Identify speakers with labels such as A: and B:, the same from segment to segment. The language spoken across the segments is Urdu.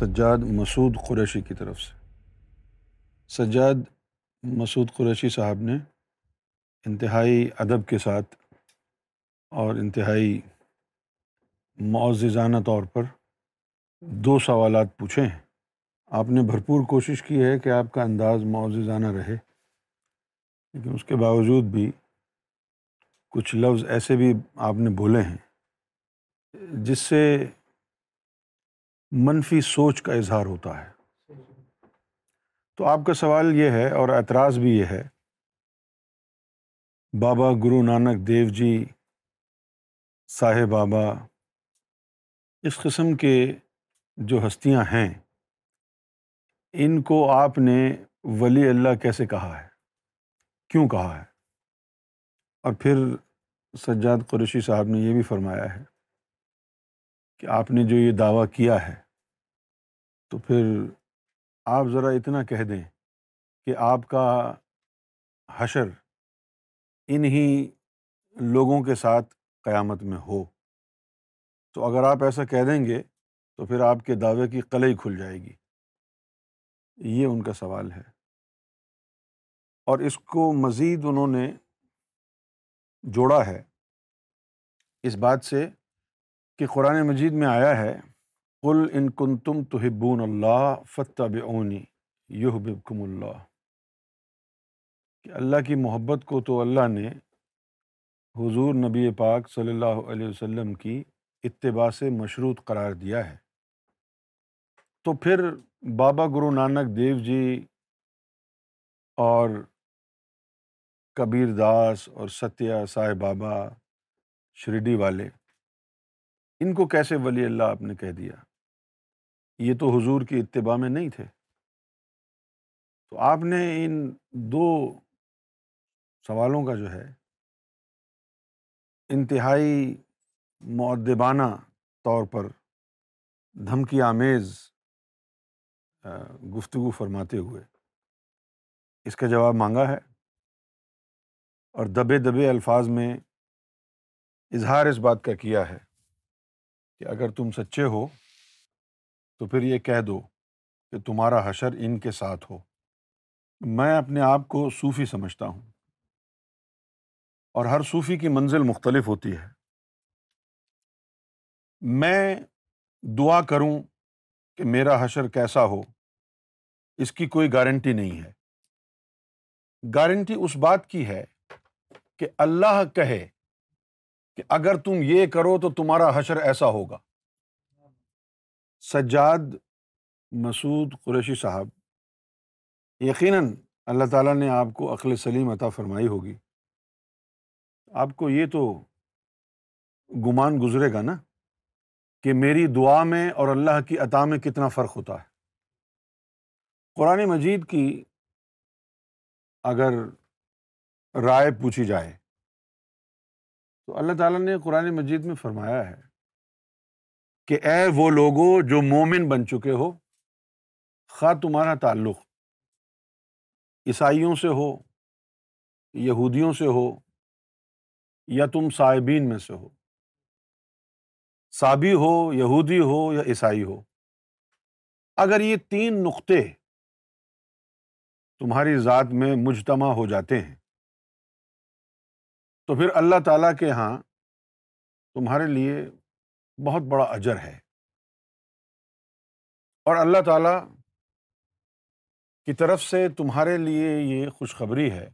A: سجاد مسعود قریشی کی طرف سے سجاد مسعود قریشی صاحب نے انتہائی ادب کے ساتھ اور انتہائی معززانہ طور پر دو سوالات پوچھے ہیں آپ نے بھرپور کوشش کی ہے کہ آپ کا انداز معززانہ رہے لیکن اس کے باوجود بھی کچھ لفظ ایسے بھی آپ نے بولے ہیں جس سے منفی سوچ کا اظہار ہوتا ہے تو آپ کا سوال یہ ہے اور اعتراض بھی یہ ہے بابا گرو نانک دیو جی صاحب بابا اس قسم کے جو ہستیاں ہیں ان کو آپ نے ولی اللہ کیسے کہا ہے کیوں کہا ہے اور پھر سجاد قریشی صاحب نے یہ بھی فرمایا ہے کہ آپ نے جو یہ دعویٰ کیا ہے تو پھر آپ ذرا اتنا کہہ دیں کہ آپ کا حشر انہی لوگوں کے ساتھ قیامت میں ہو تو اگر آپ ایسا کہہ دیں گے تو پھر آپ کے دعوے کی قلعی کھل جائے گی یہ ان کا سوال ہے اور اس کو مزید انہوں نے جوڑا ہے اس بات سے کہ قرآن مجید میں آیا ہے قل ان کن تم تو ہبون اللہ فتح بونی یوہ بم اللہ کہ اللہ کی محبت کو تو اللہ نے حضور نبی پاک صلی اللہ علیہ وسلم کی اتباع سے مشروط قرار دیا ہے تو پھر بابا گرو نانک دیو جی اور کبیر داس اور ستیہ سائے بابا شرڈی والے ان کو کیسے ولی اللہ آپ نے کہہ دیا یہ تو حضور کی اتباع میں نہیں تھے تو آپ نے ان دو سوالوں کا جو ہے انتہائی معدبانہ طور پر دھمکی آمیز گفتگو فرماتے ہوئے اس کا جواب مانگا ہے اور دبے دبے الفاظ میں اظہار اس بات کا کیا ہے کہ اگر تم سچے ہو تو پھر یہ کہہ دو کہ تمہارا حشر ان کے ساتھ ہو میں اپنے آپ کو صوفی سمجھتا ہوں اور ہر صوفی کی منزل مختلف ہوتی ہے میں دعا کروں کہ میرا حشر کیسا ہو اس کی کوئی گارنٹی نہیں ہے گارنٹی اس بات کی ہے کہ اللہ کہے کہ اگر تم یہ کرو تو تمہارا حشر ایسا ہوگا سجاد مسعود قریشی صاحب یقیناً اللہ تعالیٰ نے آپ کو عقل سلیم عطا فرمائی ہوگی آپ کو یہ تو گمان گزرے گا نا کہ میری دعا میں اور اللہ کی عطا میں کتنا فرق ہوتا ہے قرآن مجید کی اگر رائے پوچھی جائے تو اللہ تعالیٰ نے قرآن مجید میں فرمایا ہے کہ اے وہ لوگو جو مومن بن چکے ہو خواہ تمہارا تعلق عیسائیوں سے ہو یہودیوں سے ہو یا تم صائبین میں سے ہو سابی ہو یہودی ہو یا عیسائی ہو اگر یہ تین نقطے تمہاری ذات میں مجتمع ہو جاتے ہیں تو پھر اللہ تعالیٰ کے یہاں تمہارے لیے بہت بڑا اجر ہے اور اللہ تعالیٰ کی طرف سے تمہارے لیے یہ خوشخبری ہے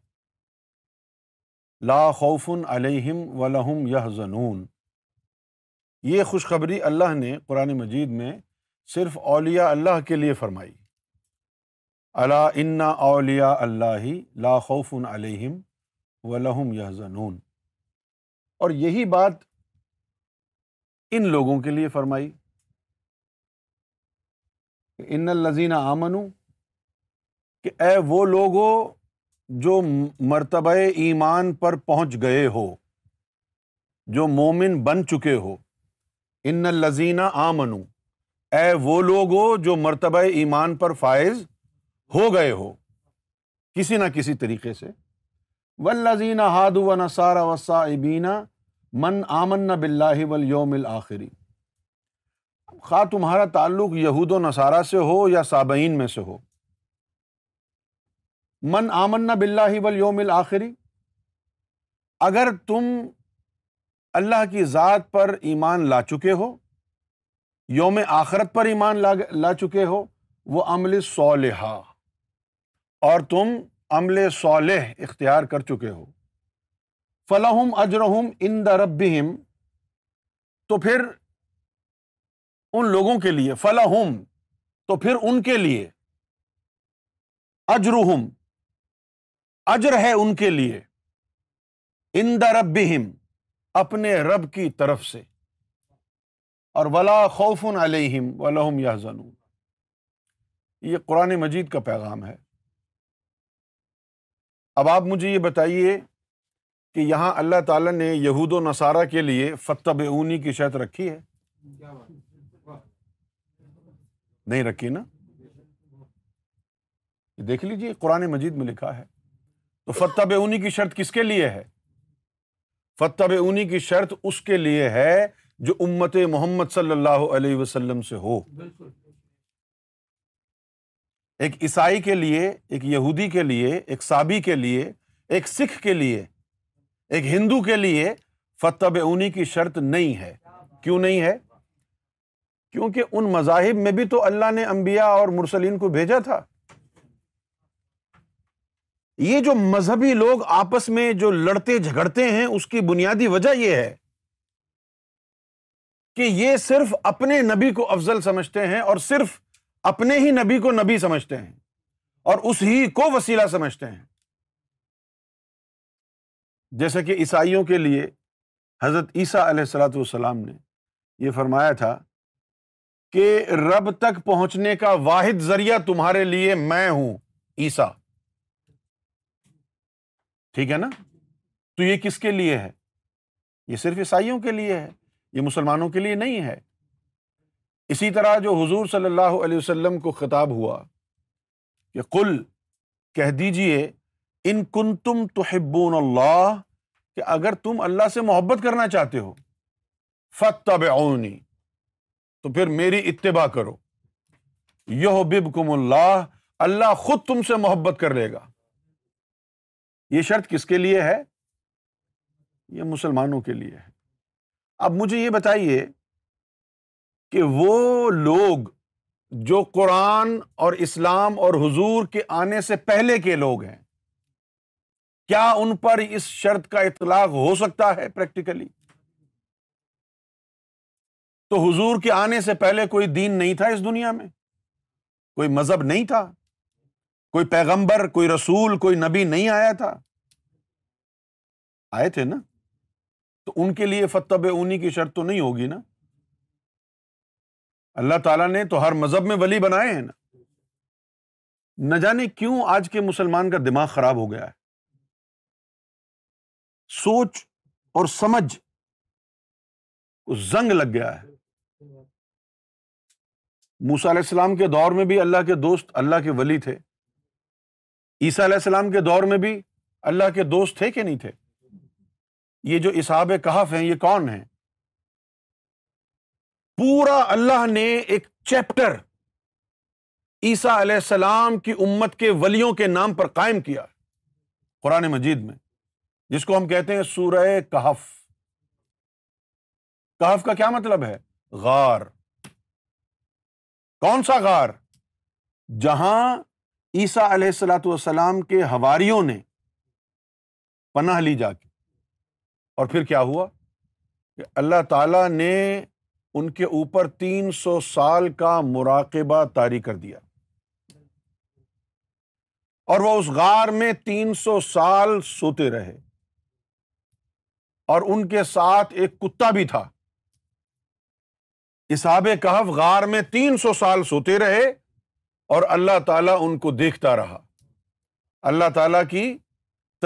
A: لا خوف علیہم و لہم یا زنون یہ خوشخبری اللہ نے قرآن مجید میں صرف اولیاء اللہ کے لیے فرمائی اللہ انا اولیا اللہ لا خوف علیہم و لہم یا زنون اور یہی بات ان لوگوں کے لیے فرمائی کہ ان الزین آمنو کہ اے وہ لوگ ہو جو مرتبہ ایمان پر پہنچ گئے ہو جو مومن بن چکے ہو ان الزینہ آمنو اے وہ لوگ ہو جو مرتبہ ایمان پر فائز ہو گئے ہو کسی نہ کسی طریقے سے ولزین ہاد و وسا بینا من آمن بلّہ ولیوم الآخری یوم خا تمہارا تعلق یہود و نصارہ سے ہو یا صابئین میں سے ہو من آمن بلّہ ولیوم یوم الآخری اگر تم اللہ کی ذات پر ایمان لا چکے ہو یوم آخرت پر ایمان لا چکے ہو وہ عمل صالحہ اور تم عمل صالح اختیار کر چکے ہو فلاحم اجرحم ان دا رب تو پھر ان لوگوں کے لیے فلاحم تو پھر ان کے لیے اجرحم اجر ہے ان کے لیے ان دا رب اپنے رب کی طرف سے اور ولا خوفن علیہم ولاحم یا یہ قرآن مجید کا پیغام ہے اب آپ مجھے یہ بتائیے کہ یہاں اللہ تعالیٰ نے یہود و نصارہ کے لیے فتح بونی کی شرط رکھی ہے نہیں رکھی نا دیکھ لیجیے قرآن مجید میں لکھا ہے تو فتح بے اونی کی شرط کس کے لیے ہے فتح بے اونی کی شرط اس کے لیے ہے جو امت محمد صلی اللہ علیہ وسلم سے ہو بالکل ایک عیسائی کے لیے ایک یہودی کے لیے ایک سابی کے لیے ایک سکھ کے لیے ایک ہندو کے لیے فتح اونی کی شرط نہیں ہے کیوں نہیں ہے کیونکہ ان مذاہب میں بھی تو اللہ نے انبیاء اور مرسلین کو بھیجا تھا یہ جو مذہبی لوگ آپس میں جو لڑتے جھگڑتے ہیں اس کی بنیادی وجہ یہ ہے کہ یہ صرف اپنے نبی کو افضل سمجھتے ہیں اور صرف اپنے ہی نبی کو نبی سمجھتے ہیں اور اس ہی کو وسیلہ سمجھتے ہیں جیسا کہ عیسائیوں کے لیے حضرت عیسیٰ علیہ السلاۃ والسلام نے یہ فرمایا تھا کہ رب تک پہنچنے کا واحد ذریعہ تمہارے لیے میں ہوں عیسا ٹھیک ہے نا تو یہ کس کے لیے ہے یہ صرف عیسائیوں کے لیے ہے یہ مسلمانوں کے لیے نہیں ہے اسی طرح جو حضور صلی اللہ علیہ وسلم کو خطاب ہوا کہ کل کہہ دیجیے ان کن تم اللہ کہ اگر تم اللہ سے محبت کرنا چاہتے ہو فتبی تو پھر میری اتباع کرو یو بب کم اللہ اللہ خود تم سے محبت کر لے گا یہ شرط کس کے لیے ہے یہ مسلمانوں کے لیے ہے اب مجھے یہ بتائیے کہ وہ لوگ جو قرآن اور اسلام اور حضور کے آنے سے پہلے کے لوگ ہیں کیا ان پر اس شرط کا اطلاق ہو سکتا ہے پریکٹیکلی تو حضور کے آنے سے پہلے کوئی دین نہیں تھا اس دنیا میں کوئی مذہب نہیں تھا کوئی پیغمبر کوئی رسول کوئی نبی نہیں آیا تھا آئے تھے نا تو ان کے لیے فتب اونی کی شرط تو نہیں ہوگی نا اللہ تعالیٰ نے تو ہر مذہب میں ولی بنائے ہیں نا نہ جانے کیوں آج کے مسلمان کا دماغ خراب ہو گیا ہے سوچ اور سمجھ زنگ لگ گیا ہے موسا علیہ السلام کے دور میں بھی اللہ کے دوست اللہ کے ولی تھے عیسیٰ علیہ السلام کے دور میں بھی اللہ کے دوست تھے کہ نہیں تھے یہ جو اصحاب کہف ہیں یہ کون ہیں پورا اللہ نے ایک چیپٹر عیسیٰ علیہ السلام کی امت کے ولیوں کے نام پر قائم کیا قرآن مجید میں جس کو ہم کہتے ہیں سورہ کہف کہف کا کیا مطلب ہے غار کون سا غار جہاں عیسا علیہ السلاۃ والسلام کے ہواریوں نے پناہ لی جا کے اور پھر کیا ہوا کہ اللہ تعالی نے ان کے اوپر تین سو سال کا مراقبہ طاری کر دیا اور وہ اس غار میں تین سو سال سوتے رہے اور ان کے ساتھ ایک کتا بھی تھا اساب کہف غار میں تین سو سال سوتے رہے اور اللہ تعالیٰ ان کو دیکھتا رہا اللہ تعالیٰ کی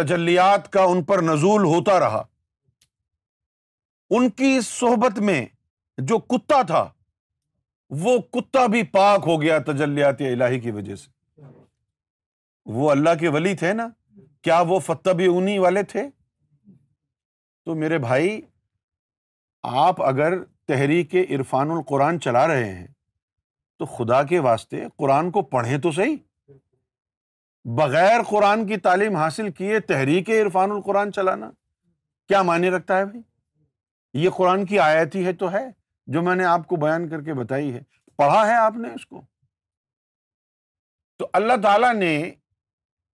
A: تجلیات کا ان پر نزول ہوتا رہا ان کی صحبت میں جو کتا تھا وہ کتا بھی پاک ہو گیا تجلیات الہی کی وجہ سے وہ اللہ کے ولی تھے نا کیا وہ فتح بھی انہیں والے تھے تو میرے بھائی آپ اگر تحریک عرفان القرآن چلا رہے ہیں تو خدا کے واسطے قرآن کو پڑھیں تو صحیح بغیر قرآن کی تعلیم حاصل کیے تحریک عرفان القرآن چلانا کیا معنی رکھتا ہے بھائی یہ قرآن کی آیت ہی ہے تو ہے جو میں نے آپ کو بیان کر کے بتائی ہے پڑھا ہے آپ نے اس کو تو اللہ تعالیٰ نے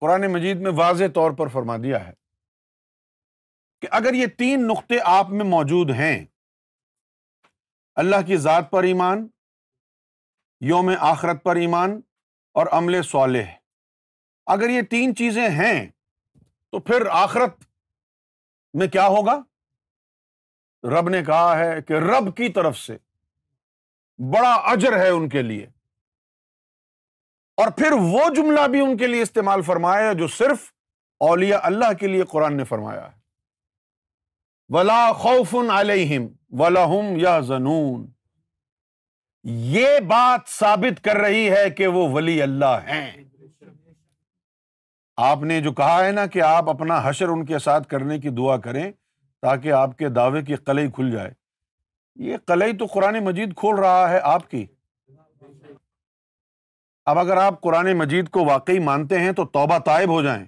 A: قرآن مجید میں واضح طور پر فرما دیا ہے کہ اگر یہ تین نقطے آپ میں موجود ہیں اللہ کی ذات پر ایمان یوم آخرت پر ایمان اور عمل صالح اگر یہ تین چیزیں ہیں تو پھر آخرت میں کیا ہوگا رب نے کہا ہے کہ رب کی طرف سے بڑا اجر ہے ان کے لیے اور پھر وہ جملہ بھی ان کے لیے استعمال فرمایا ہے جو صرف اولیا اللہ کے لیے قرآن نے فرمایا ہے ولا خوف علیہم ولاحم یا زنون یہ بات ثابت کر رہی ہے کہ وہ ولی اللہ ہے آپ نے جو کہا ہے نا کہ آپ اپنا حشر ان کے ساتھ کرنے کی دعا کریں تاکہ آپ کے دعوے کی قلعی کھل جائے یہ قلعی تو قرآن مجید کھول رہا ہے آپ کی اب اگر آپ قرآن مجید کو واقعی مانتے ہیں تو توبہ طائب ہو جائیں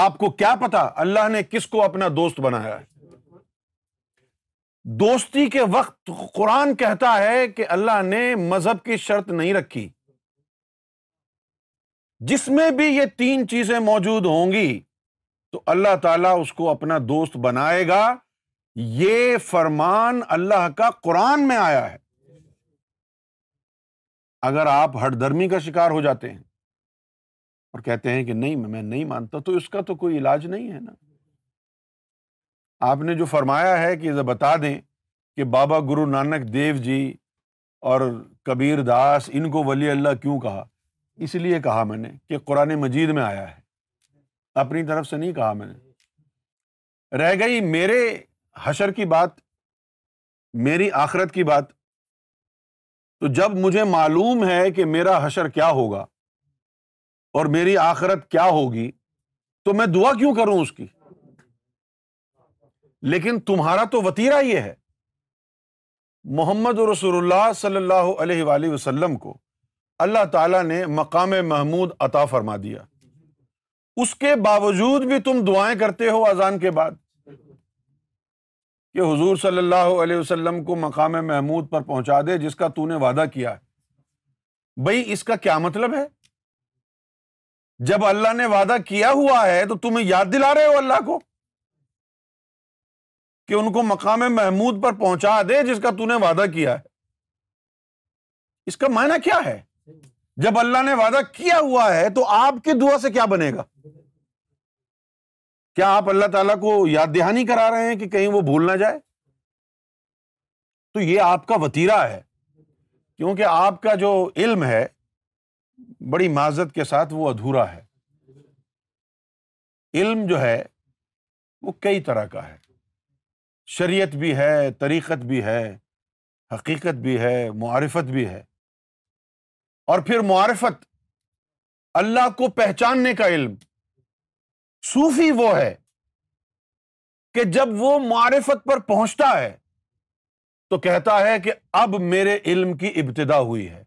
A: آپ کو کیا پتا اللہ نے کس کو اپنا دوست بنایا دوستی کے وقت قرآن کہتا ہے کہ اللہ نے مذہب کی شرط نہیں رکھی جس میں بھی یہ تین چیزیں موجود ہوں گی تو اللہ تعالیٰ اس کو اپنا دوست بنائے گا یہ فرمان اللہ کا قرآن میں آیا ہے اگر آپ ہٹ درمی کا شکار ہو جاتے ہیں اور کہتے ہیں کہ نہیں میں نہیں مانتا تو اس کا تو کوئی علاج نہیں ہے نا آپ نے جو فرمایا ہے کہ بتا دیں کہ بابا گرو نانک دیو جی اور کبیر داس ان کو ولی اللہ کیوں کہا اس لیے کہا میں نے کہ قرآن مجید میں آیا ہے اپنی طرف سے نہیں کہا میں نے رہ گئی میرے حشر کی بات میری آخرت کی بات تو جب مجھے معلوم ہے کہ میرا حشر کیا ہوگا اور میری آخرت کیا ہوگی تو میں دعا کیوں کروں اس کی لیکن تمہارا تو وتیرا یہ ہے محمد رسول اللہ صلی اللہ علیہ وسلم کو اللہ تعالیٰ نے مقام محمود عطا فرما دیا اس کے باوجود بھی تم دعائیں کرتے ہو اذان کے بعد کہ حضور صلی اللہ علیہ وسلم کو مقام محمود پر پہنچا دے جس کا تو نے وعدہ کیا ہے بھائی اس کا کیا مطلب ہے جب اللہ نے وعدہ کیا ہوا ہے تو تمہیں یاد دلا رہے ہو اللہ کو کہ ان کو مقام محمود پر پہنچا دے جس کا تو نے وعدہ کیا ہے اس کا معنی کیا ہے جب اللہ نے وعدہ کیا ہوا ہے تو آپ کی دعا سے کیا بنے گا کیا آپ اللہ تعالیٰ کو یاد دہانی کرا رہے ہیں کہ کہیں وہ بھول نہ جائے تو یہ آپ کا وتیرا ہے کیونکہ آپ کا جو علم ہے بڑی معذت کے ساتھ وہ ادھورا ہے علم جو ہے وہ کئی طرح کا ہے شریعت بھی ہے طریقت بھی ہے حقیقت بھی ہے معرفت بھی ہے اور پھر معرفت اللہ کو پہچاننے کا علم صوفی وہ ہے کہ جب وہ معرفت پر پہنچتا ہے تو کہتا ہے کہ اب میرے علم کی ابتدا ہوئی ہے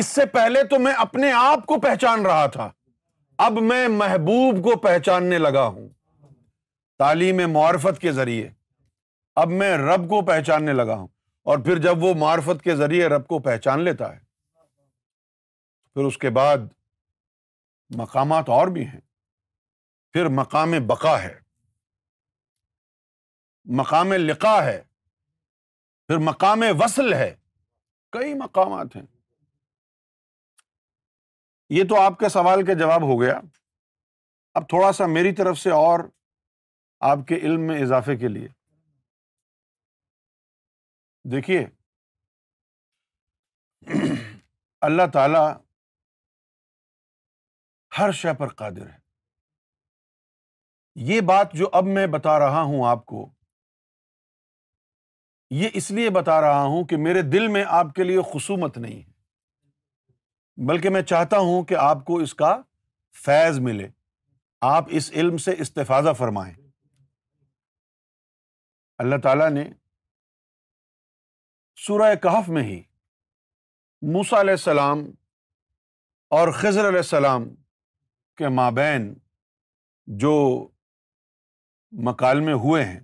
A: اس سے پہلے تو میں اپنے آپ کو پہچان رہا تھا اب میں محبوب کو پہچاننے لگا ہوں تعلیم معرفت کے ذریعے اب میں رب کو پہچاننے لگا ہوں اور پھر جب وہ معرفت کے ذریعے رب کو پہچان لیتا ہے پھر اس کے بعد مقامات اور بھی ہیں پھر مقام بقا ہے مقام لقا ہے پھر مقام وصل ہے کئی مقامات ہیں یہ تو آپ کے سوال کے جواب ہو گیا اب تھوڑا سا میری طرف سے اور آپ کے علم میں اضافے کے لیے دیکھیے اللہ تعالی ہر شے پر قادر ہے یہ بات جو اب میں بتا رہا ہوں آپ کو یہ اس لیے بتا رہا ہوں کہ میرے دل میں آپ کے لیے خصومت نہیں ہے بلکہ میں چاہتا ہوں کہ آپ کو اس کا فیض ملے آپ اس علم سے استفاظہ فرمائیں اللہ تعالیٰ نے سورہ کہف میں ہی موسا علیہ السلام اور خضر علیہ السلام کے مابین جو مکالمے ہوئے ہیں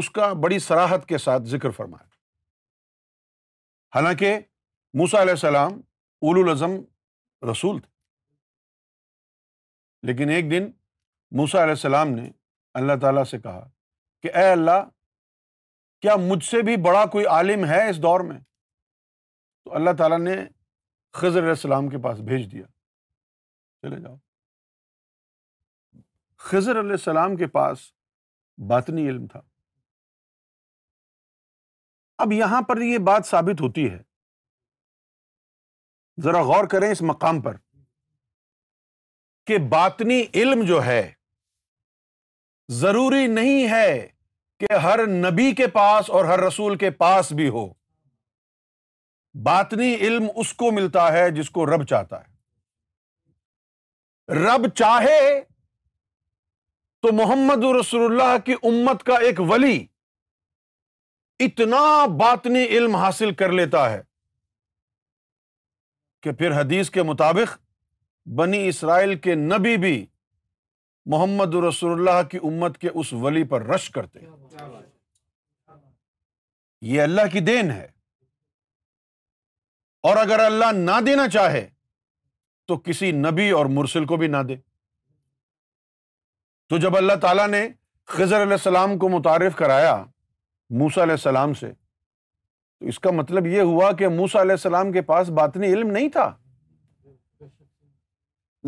A: اس کا بڑی سراحت کے ساتھ ذکر فرمایا حالانکہ موسا علیہ السلام اول الازم رسول تھے لیکن ایک دن موسا علیہ السلام نے اللہ تعالیٰ سے کہا کہ اے اللہ کیا مجھ سے بھی بڑا کوئی عالم ہے اس دور میں تو اللہ تعالیٰ نے خضر علیہ السلام کے پاس بھیج دیا چلے جاؤ خضر علیہ السلام کے پاس باطنی علم تھا اب یہاں پر یہ بات ثابت ہوتی ہے ذرا غور کریں اس مقام پر کہ باطنی علم جو ہے ضروری نہیں ہے کہ ہر نبی کے پاس اور ہر رسول کے پاس بھی ہو باطنی علم اس کو ملتا ہے جس کو رب چاہتا ہے رب چاہے تو محمد رسول اللہ کی امت کا ایک ولی اتنا باطنی علم حاصل کر لیتا ہے کہ پھر حدیث کے مطابق بنی اسرائیل کے نبی بھی محمد رسول اللہ کی امت کے اس ولی پر رش کرتے ہیں یہ اللہ کی دین ہے اور اگر اللہ نہ دینا چاہے تو کسی نبی اور مرسل کو بھی نہ دے تو جب اللہ تعالیٰ نے خزر علیہ السلام کو متعارف کرایا موسا علیہ السلام سے تو اس کا مطلب یہ ہوا کہ موسا علیہ السلام کے پاس باطنی علم نہیں تھا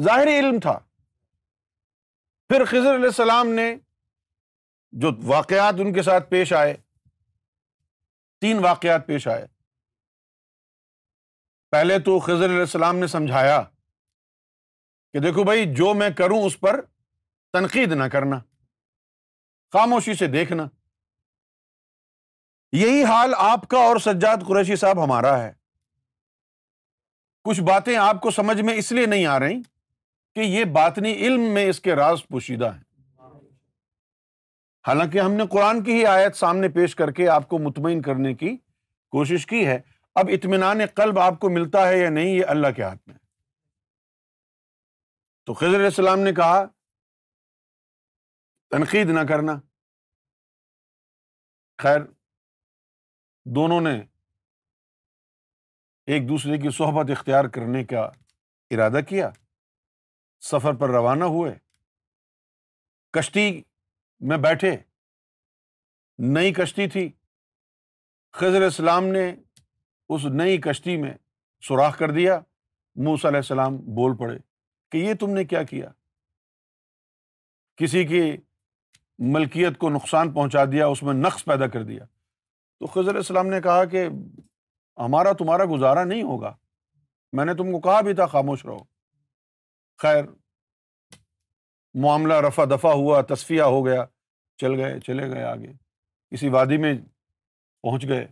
A: ظاہری علم تھا پھر خزر علیہ السلام نے جو واقعات ان کے ساتھ پیش آئے تین واقعات پیش آئے پہلے تو خضر علیہ السلام نے سمجھایا کہ دیکھو بھائی جو میں کروں اس پر تنقید نہ کرنا خاموشی سے دیکھنا یہی حال آپ کا اور سجاد قریشی صاحب ہمارا ہے کچھ باتیں آپ کو سمجھ میں اس لیے نہیں آ رہی کہ یہ باطنی علم میں اس کے راز پوشیدہ ہیں حالانکہ ہم نے قرآن کی ہی آیت سامنے پیش کر کے آپ کو مطمئن کرنے کی کوشش کی ہے اب اطمینان قلب آپ کو ملتا ہے یا نہیں یہ اللہ کے ہاتھ میں تو خضر علیہ السلام نے کہا تنقید نہ کرنا خیر دونوں نے ایک دوسرے کی صحبت اختیار کرنے کا ارادہ کیا سفر پر روانہ ہوئے کشتی میں بیٹھے نئی کشتی تھی خضر السلام نے اس نئی کشتی میں سوراخ کر دیا موس علیہ السلام بول پڑے کہ یہ تم نے کیا کیا کسی کی ملکیت کو نقصان پہنچا دیا اس میں نقص پیدا کر دیا تو خضر السلام نے کہا کہ ہمارا تمہارا گزارا نہیں ہوگا میں نے تم کو کہا بھی تھا خاموش رہو خیر معاملہ رفا دفع ہوا تصفیہ ہو گیا چل گئے چلے گئے آگے کسی وادی میں پہنچ گئے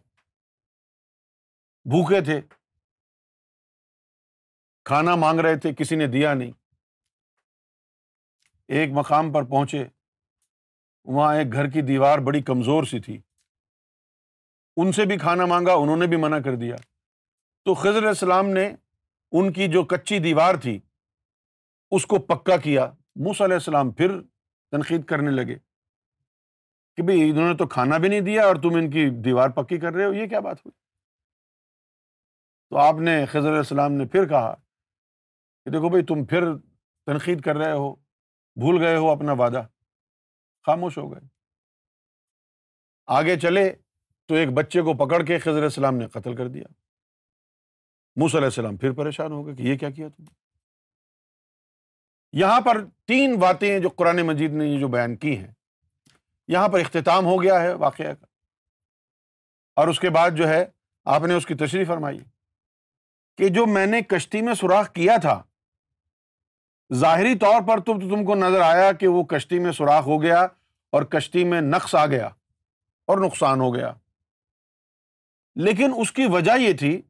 A: بھوکے تھے کھانا مانگ رہے تھے کسی نے دیا نہیں ایک مقام پر پہنچے وہاں ایک گھر کی دیوار بڑی کمزور سی تھی ان سے بھی کھانا مانگا انہوں نے بھی منع کر دیا تو خضر السلام نے ان کی جو کچی دیوار تھی اس کو پکا کیا موس علیہ السلام پھر تنقید کرنے لگے کہ بھائی انہوں نے تو کھانا بھی نہیں دیا اور تم ان کی دیوار پکی کر رہے ہو یہ کیا بات ہوئی تو آپ نے خضر علیہ السلام نے پھر کہا کہ دیکھو بھائی تم پھر تنقید کر رہے ہو بھول گئے ہو اپنا وعدہ خاموش ہو گئے آگے چلے تو ایک بچے کو پکڑ کے خضر علیہ السلام نے قتل کر دیا موس علیہ السلام پھر پریشان ہو گئے کہ یہ کیا کیا تم نے یہاں پر تین باتیں جو قرآن مجید نے یہ جو بیان کی ہیں یہاں پر اختتام ہو گیا ہے واقعہ کا اور اس کے بعد جو ہے آپ نے اس کی تشریح فرمائی کہ جو میں نے کشتی میں سوراخ کیا تھا ظاہری طور پر تم کو نظر آیا کہ وہ کشتی میں سوراخ ہو گیا اور کشتی میں نقص آ گیا اور نقصان ہو گیا لیکن اس کی وجہ یہ تھی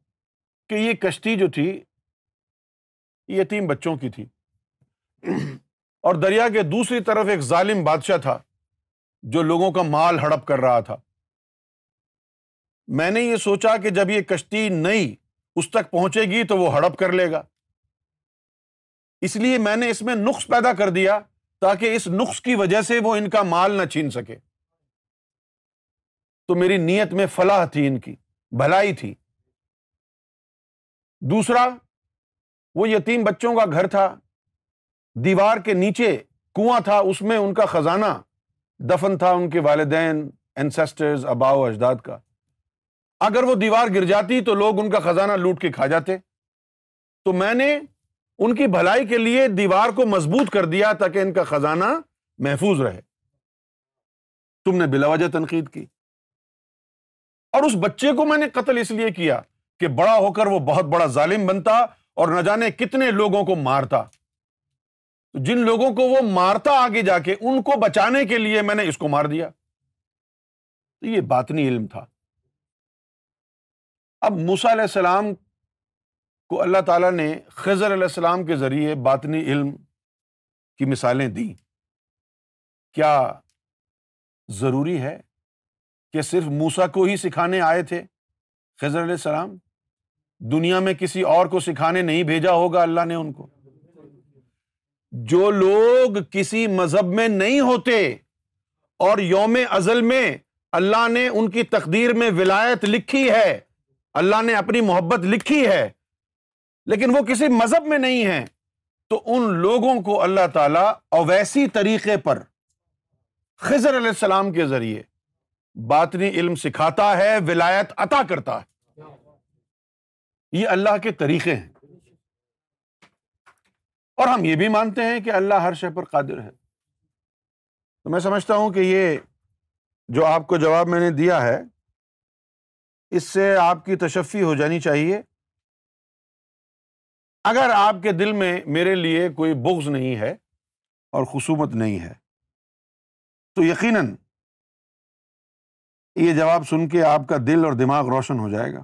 A: کہ یہ کشتی جو تھی یتیم بچوں کی تھی اور دریا کے دوسری طرف ایک ظالم بادشاہ تھا جو لوگوں کا مال ہڑپ کر رہا تھا میں نے یہ سوچا کہ جب یہ کشتی نئی اس تک پہنچے گی تو وہ ہڑپ کر لے گا اس لیے میں نے اس میں نقص پیدا کر دیا تاکہ اس نقص کی وجہ سے وہ ان کا مال نہ چھین سکے تو میری نیت میں فلاح تھی ان کی بھلائی تھی دوسرا وہ یتیم بچوں کا گھر تھا دیوار کے نیچے کنواں تھا اس میں ان کا خزانہ دفن تھا ان کے والدین انسسٹرز اباؤ اجداد کا اگر وہ دیوار گر جاتی تو لوگ ان کا خزانہ لوٹ کے کھا جاتے تو میں نے ان کی بھلائی کے لیے دیوار کو مضبوط کر دیا تاکہ ان کا خزانہ محفوظ رہے تم نے بلا وجہ تنقید کی اور اس بچے کو میں نے قتل اس لیے کیا کہ بڑا ہو کر وہ بہت بڑا ظالم بنتا اور نہ جانے کتنے لوگوں کو مارتا جن لوگوں کو وہ مارتا آگے جا کے ان کو بچانے کے لیے میں نے اس کو مار دیا تو یہ باطنی علم تھا اب موسا علیہ السلام کو اللہ تعالیٰ نے خزر علیہ السلام کے ذریعے باطنی علم کی مثالیں دیں کیا ضروری ہے کہ صرف موسا کو ہی سکھانے آئے تھے خزر علیہ السلام دنیا میں کسی اور کو سکھانے نہیں بھیجا ہوگا اللہ نے ان کو جو لوگ کسی مذہب میں نہیں ہوتے اور یوم ازل میں اللہ نے ان کی تقدیر میں ولایت لکھی ہے اللہ نے اپنی محبت لکھی ہے لیکن وہ کسی مذہب میں نہیں ہے تو ان لوگوں کو اللہ تعالیٰ اویسی طریقے پر خضر علیہ السلام کے ذریعے باطنی علم سکھاتا ہے ولایت عطا کرتا ہے یہ اللہ کے طریقے ہیں اور ہم یہ بھی مانتے ہیں کہ اللہ ہر شے پر قادر ہے تو میں سمجھتا ہوں کہ یہ جو آپ کو جواب میں نے دیا ہے اس سے آپ کی تشفی ہو جانی چاہیے اگر آپ کے دل میں میرے لیے کوئی بغض نہیں ہے اور خصومت نہیں ہے تو یقیناً یہ جواب سن کے آپ کا دل اور دماغ روشن ہو جائے گا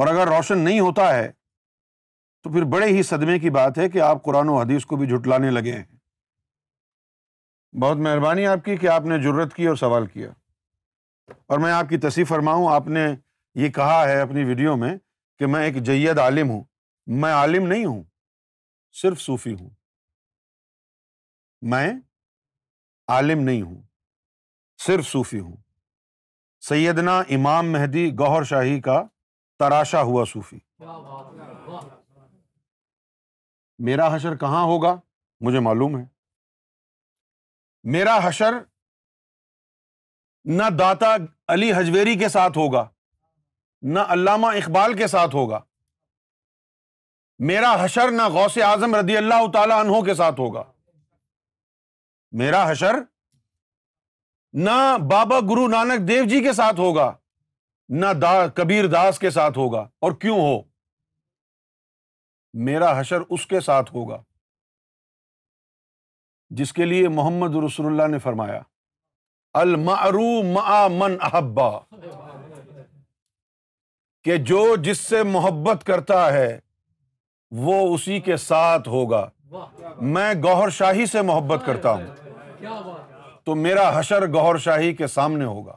A: اور اگر روشن نہیں ہوتا ہے تو پھر بڑے ہی صدمے کی بات ہے کہ آپ قرآن و حدیث کو بھی جھٹلانے لگے ہیں بہت مہربانی آپ کی کہ آپ نے جرت کی اور سوال کیا اور میں آپ کی تصویر فرماؤں آپ نے یہ کہا ہے اپنی ویڈیو میں کہ میں ایک جید عالم ہوں میں عالم نہیں ہوں صرف صوفی ہوں میں عالم نہیں ہوں صرف صوفی ہوں سیدنا امام مہدی گوہر شاہی کا تراشا ہوا صوفی میرا حشر کہاں ہوگا مجھے معلوم ہے میرا حشر نہ داتا علی ہجویری کے ساتھ ہوگا نہ علامہ اقبال کے ساتھ ہوگا میرا حشر نہ غوث اعظم رضی اللہ تعالی عنہ کے ساتھ ہوگا میرا حشر نہ بابا گرو نانک دیو جی کے ساتھ ہوگا نہ دا کبیر داس کے ساتھ ہوگا اور کیوں ہو میرا حشر اس کے ساتھ ہوگا جس کے لیے محمد رسول اللہ نے فرمایا مع من احبا کہ جو جس سے محبت کرتا ہے وہ اسی کے ساتھ ہوگا میں گوہر شاہی سے محبت کرتا ہوں تو میرا حشر گوہر شاہی کے سامنے ہوگا